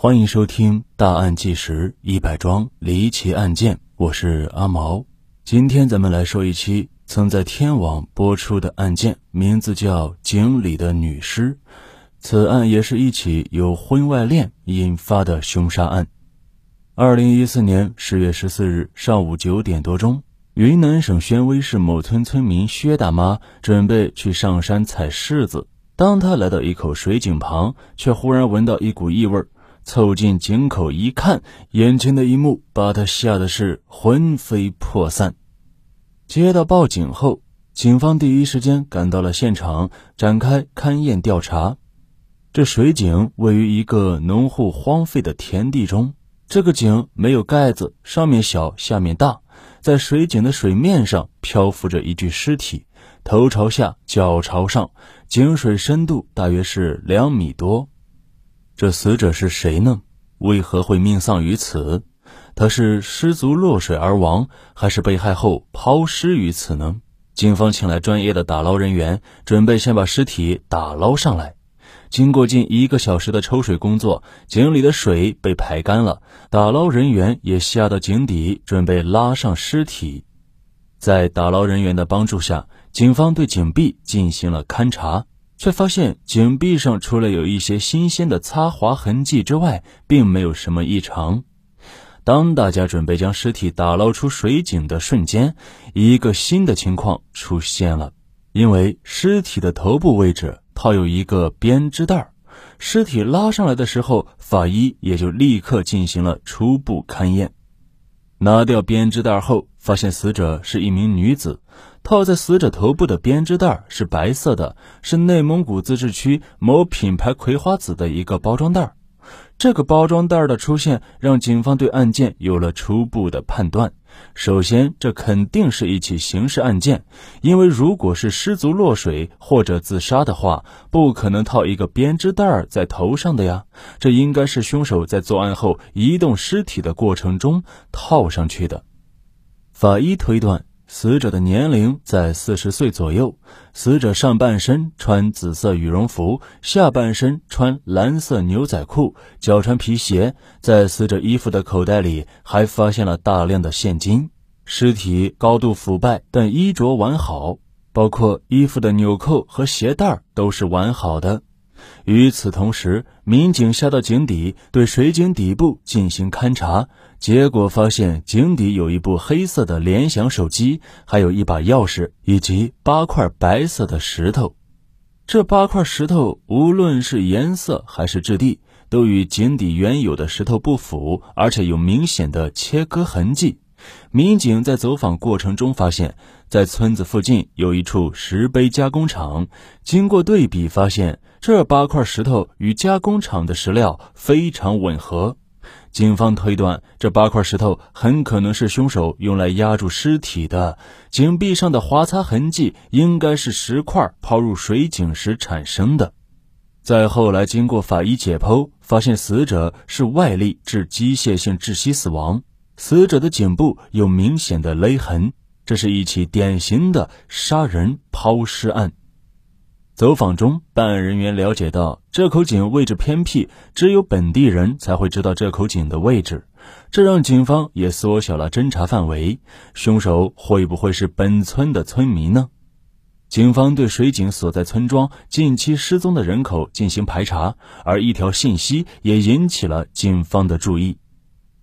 欢迎收听《大案纪实一百桩离奇案件》，我是阿毛。今天咱们来说一期曾在天网播出的案件，名字叫《井里的女尸》。此案也是一起由婚外恋引发的凶杀案。二零一四年十月十四日上午九点多钟，云南省宣威市某村村民薛大妈准备去上山采柿子。当她来到一口水井旁，却忽然闻到一股异味儿，凑近井口一看，眼前的一幕把他吓得是魂飞魄散。接到报警后，警方第一时间赶到了现场，展开勘验调查。这水井位于一个农户荒废的田地中。这个井没有盖子，上面小，下面大。在水井的水面上漂浮着一具尸体，头朝下，脚朝上，井水深度大约是两米多。这死者是谁呢？为何会命丧于此？他是失足落水而亡，还是被害后抛尸于此呢？警方请来专业的打捞人员，准备先把尸体打捞上来。经过近一个小时的抽水工作，井里的水被排干了。打捞人员也下到井底，准备拉上尸体。在打捞人员的帮助下，警方对井壁进行了勘查，却发现井壁上除了有一些新鲜的擦划痕迹之外，并没有什么异常。当大家准备将尸体打捞出水井的瞬间，一个新的情况出现了，因为尸体的头部位置。套有一个编织袋，尸体拉上来的时候，法医也就立刻进行了初步勘验。拿掉编织袋后，发现死者是一名女子，套在死者头部的编织袋是白色的，是内蒙古自治区某品牌葵花籽的一个包装袋。这个包装袋的出现，让警方对案件有了初步的判断。首先，这肯定是一起刑事案件，因为如果是失足落水或者自杀的话，不可能套一个编织袋在头上的呀。这应该是凶手在作案后移动尸体的过程中套上去的。法医推断。死者的年龄在四十岁左右，死者上半身穿紫色羽绒服，下半身穿蓝色牛仔裤，脚穿皮鞋。在死者衣服的口袋里还发现了大量的现金。尸体高度腐败，但衣着完好，包括衣服的纽扣和鞋带都是完好的。与此同时，民警下到井底，对水井底部进行勘查，结果发现井底有一部黑色的联想手机，还有一把钥匙以及八块白色的石头。这八块石头无论是颜色还是质地，都与井底原有的石头不符，而且有明显的切割痕迹。民警在走访过程中发现，在村子附近有一处石碑加工厂。经过对比，发现这八块石头与加工厂的石料非常吻合。警方推断，这八块石头很可能是凶手用来压住尸体的。井壁上的划擦痕迹应该是石块抛入水井时产生的。再后来，经过法医解剖，发现死者是外力致机械性窒息死亡。死者的颈部有明显的勒痕，这是一起典型的杀人抛尸案。走访中，办案人员了解到这口井位置偏僻，只有本地人才会知道这口井的位置，这让警方也缩小了侦查范围。凶手会不会是本村的村民呢？警方对水井所在村庄近期失踪的人口进行排查，而一条信息也引起了警方的注意。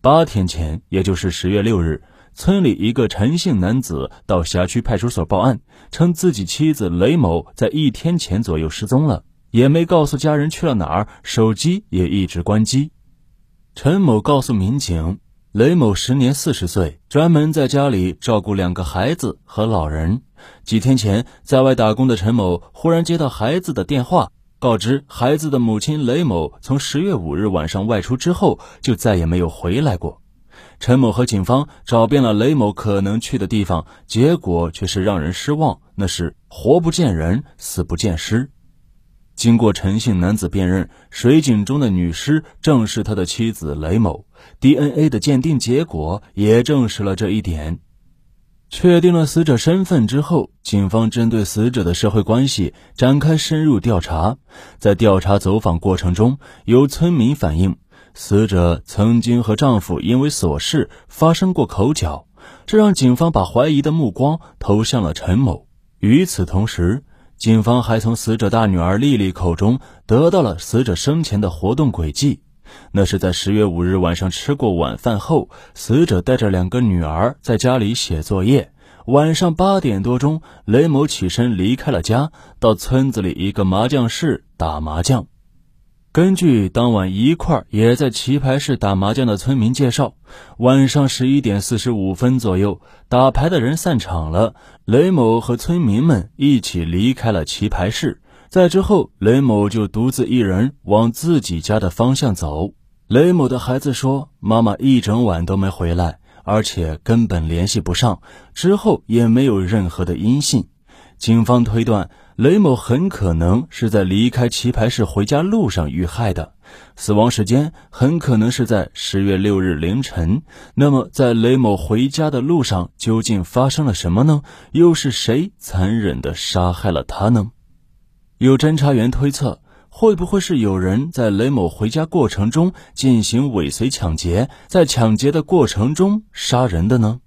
八天前，也就是十月六日，村里一个陈姓男子到辖区派出所报案，称自己妻子雷某在一天前左右失踪了，也没告诉家人去了哪儿，手机也一直关机。陈某告诉民警，雷某时年四十岁，专门在家里照顾两个孩子和老人。几天前，在外打工的陈某忽然接到孩子的电话。告知孩子的母亲雷某，从十月五日晚上外出之后，就再也没有回来过。陈某和警方找遍了雷某可能去的地方，结果却是让人失望，那是活不见人，死不见尸。经过陈姓男子辨认，水井中的女尸正是他的妻子雷某，DNA 的鉴定结果也证实了这一点。确定了死者身份之后，警方针对死者的社会关系展开深入调查。在调查走访过程中，有村民反映，死者曾经和丈夫因为琐事发生过口角，这让警方把怀疑的目光投向了陈某。与此同时，警方还从死者大女儿丽丽口中得到了死者生前的活动轨迹。那是在十月五日晚上吃过晚饭后，死者带着两个女儿在家里写作业。晚上八点多钟，雷某起身离开了家，到村子里一个麻将室打麻将。根据当晚一块也在棋牌室打麻将的村民介绍，晚上十一点四十五分左右，打牌的人散场了，雷某和村民们一起离开了棋牌室。在之后，雷某就独自一人往自己家的方向走。雷某的孩子说：“妈妈一整晚都没回来，而且根本联系不上，之后也没有任何的音信。”警方推断，雷某很可能是在离开棋牌室回家路上遇害的，死亡时间很可能是在十月六日凌晨。那么，在雷某回家的路上究竟发生了什么呢？又是谁残忍地杀害了他呢？有侦查员推测，会不会是有人在雷某回家过程中进行尾随抢劫，在抢劫的过程中杀人的呢？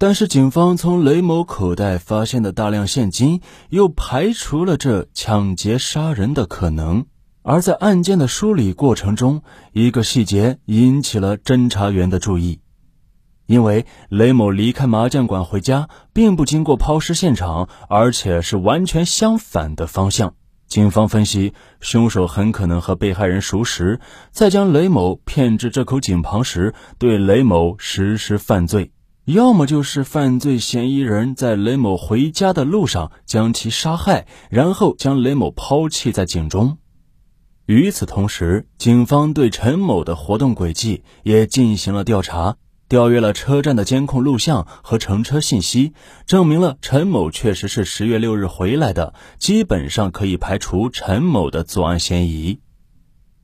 但是警方从雷某口袋发现的大量现金，又排除了这抢劫杀人的可能。而在案件的梳理过程中，一个细节引起了侦查员的注意。因为雷某离开麻将馆回家，并不经过抛尸现场，而且是完全相反的方向。警方分析，凶手很可能和被害人熟识，在将雷某骗至这口井旁时，对雷某实施犯罪；要么就是犯罪嫌疑人在雷某回家的路上将其杀害，然后将雷某抛弃在井中。与此同时，警方对陈某的活动轨迹也进行了调查。调阅了车站的监控录像和乘车信息，证明了陈某确实是十月六日回来的，基本上可以排除陈某的作案嫌疑。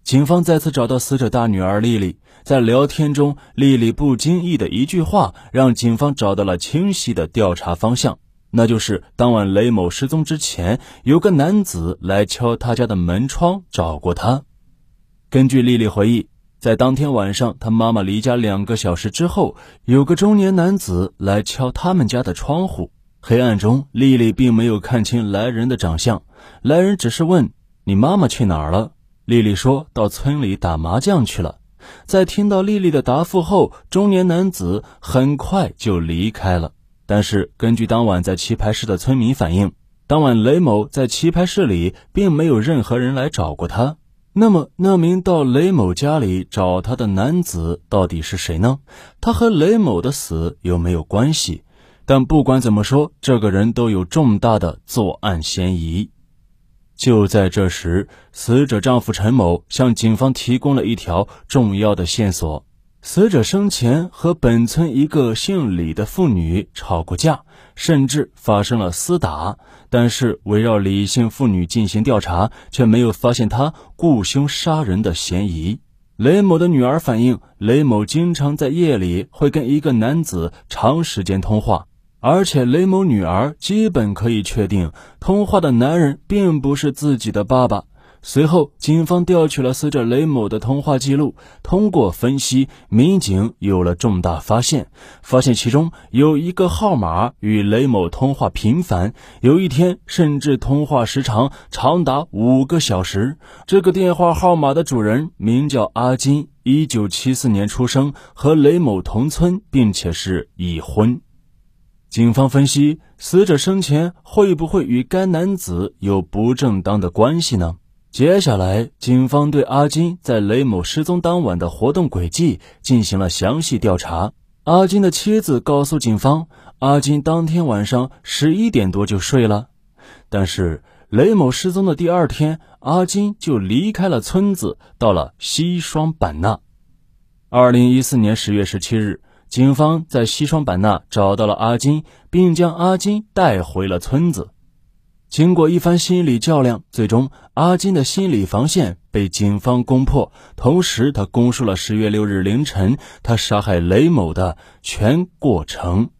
警方再次找到死者大女儿丽丽，在聊天中，丽丽不经意的一句话，让警方找到了清晰的调查方向，那就是当晚雷某失踪之前，有个男子来敲他家的门窗找过他。根据丽丽回忆。在当天晚上，他妈妈离家两个小时之后，有个中年男子来敲他们家的窗户。黑暗中，丽丽并没有看清来人的长相，来人只是问：“你妈妈去哪儿了？”丽丽说到村里打麻将去了。在听到丽丽的答复后，中年男子很快就离开了。但是，根据当晚在棋牌室的村民反映，当晚雷某在棋牌室里并没有任何人来找过他。那么，那名到雷某家里找他的男子到底是谁呢？他和雷某的死有没有关系？但不管怎么说，这个人都有重大的作案嫌疑。就在这时，死者丈夫陈某向警方提供了一条重要的线索。死者生前和本村一个姓李的妇女吵过架，甚至发生了厮打。但是围绕李姓妇女进行调查，却没有发现她雇凶杀人的嫌疑。雷某的女儿反映，雷某经常在夜里会跟一个男子长时间通话，而且雷某女儿基本可以确定，通话的男人并不是自己的爸爸。随后，警方调取了死者雷某的通话记录。通过分析，民警有了重大发现，发现其中有一个号码与雷某通话频繁，有一天甚至通话时长长达五个小时。这个电话号码的主人名叫阿金，一九七四年出生，和雷某同村，并且是已婚。警方分析，死者生前会不会与该男子有不正当的关系呢？接下来，警方对阿金在雷某失踪当晚的活动轨迹进行了详细调查。阿金的妻子告诉警方，阿金当天晚上十一点多就睡了，但是雷某失踪的第二天，阿金就离开了村子，到了西双版纳。二零一四年十月十七日，警方在西双版纳找到了阿金，并将阿金带回了村子。经过一番心理较量，最终阿金的心理防线被警方攻破。同时，他供述了十月六日凌晨他杀害雷某的全过程。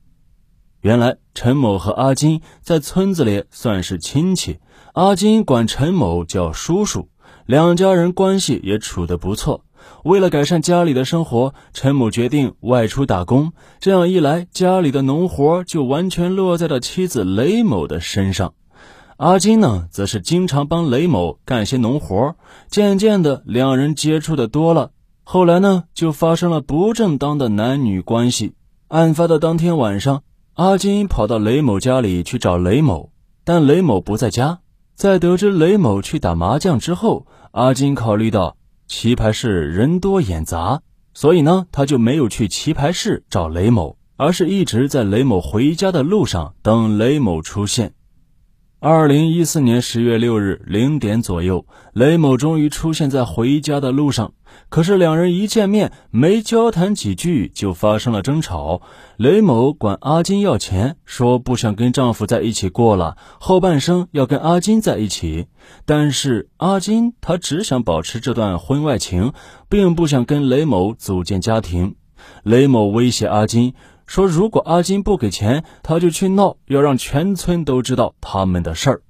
原来，陈某和阿金在村子里算是亲戚，阿金管陈某叫叔叔。两家人关系也处得不错。为了改善家里的生活，陈某决定外出打工。这样一来，家里的农活就完全落在了妻子雷某的身上。阿金呢，则是经常帮雷某干些农活。渐渐的，两人接触的多了，后来呢，就发生了不正当的男女关系。案发的当天晚上，阿金跑到雷某家里去找雷某，但雷某不在家。在得知雷某去打麻将之后，阿金考虑到。棋牌室人多眼杂，所以呢，他就没有去棋牌室找雷某，而是一直在雷某回家的路上等雷某出现。二零一四年十月六日零点左右，雷某终于出现在回家的路上。可是两人一见面，没交谈几句就发生了争吵。雷某管阿金要钱，说不想跟丈夫在一起过了，后半生要跟阿金在一起。但是阿金她只想保持这段婚外情，并不想跟雷某组建家庭。雷某威胁阿金。说：“如果阿金不给钱，他就去闹，要让全村都知道他们的事儿。”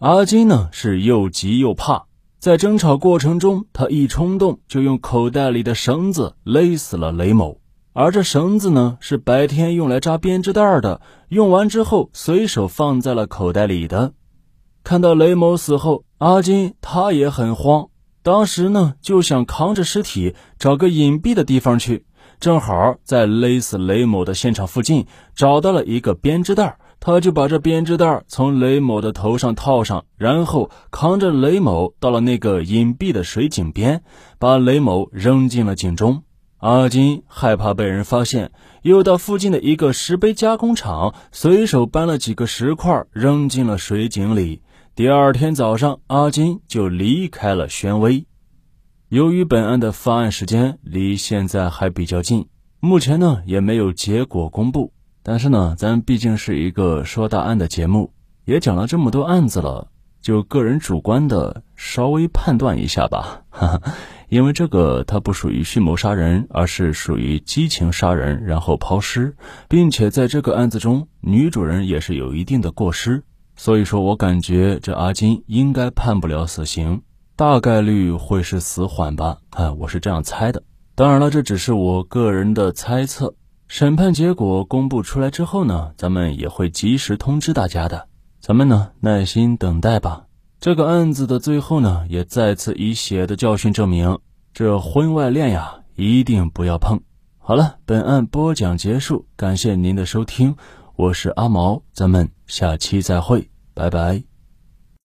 阿金呢是又急又怕，在争吵过程中，他一冲动就用口袋里的绳子勒死了雷某。而这绳子呢是白天用来扎编织袋的，用完之后随手放在了口袋里的。看到雷某死后，阿金他也很慌，当时呢就想扛着尸体找个隐蔽的地方去。正好在勒死雷某的现场附近找到了一个编织袋，他就把这编织袋从雷某的头上套上，然后扛着雷某到了那个隐蔽的水井边，把雷某扔进了井中。阿金害怕被人发现，又到附近的一个石碑加工厂，随手搬了几个石块扔进了水井里。第二天早上，阿金就离开了宣威。由于本案的发案时间离现在还比较近，目前呢也没有结果公布。但是呢，咱毕竟是一个说大案的节目，也讲了这么多案子了，就个人主观的稍微判断一下吧。哈哈，因为这个它不属于蓄谋杀人，而是属于激情杀人，然后抛尸，并且在这个案子中，女主人也是有一定的过失，所以说我感觉这阿金应该判不了死刑。大概率会是死缓吧，啊，我是这样猜的。当然了，这只是我个人的猜测。审判结果公布出来之后呢，咱们也会及时通知大家的。咱们呢，耐心等待吧。这个案子的最后呢，也再次以血的教训证明，这婚外恋呀，一定不要碰。好了，本案播讲结束，感谢您的收听，我是阿毛，咱们下期再会，拜拜。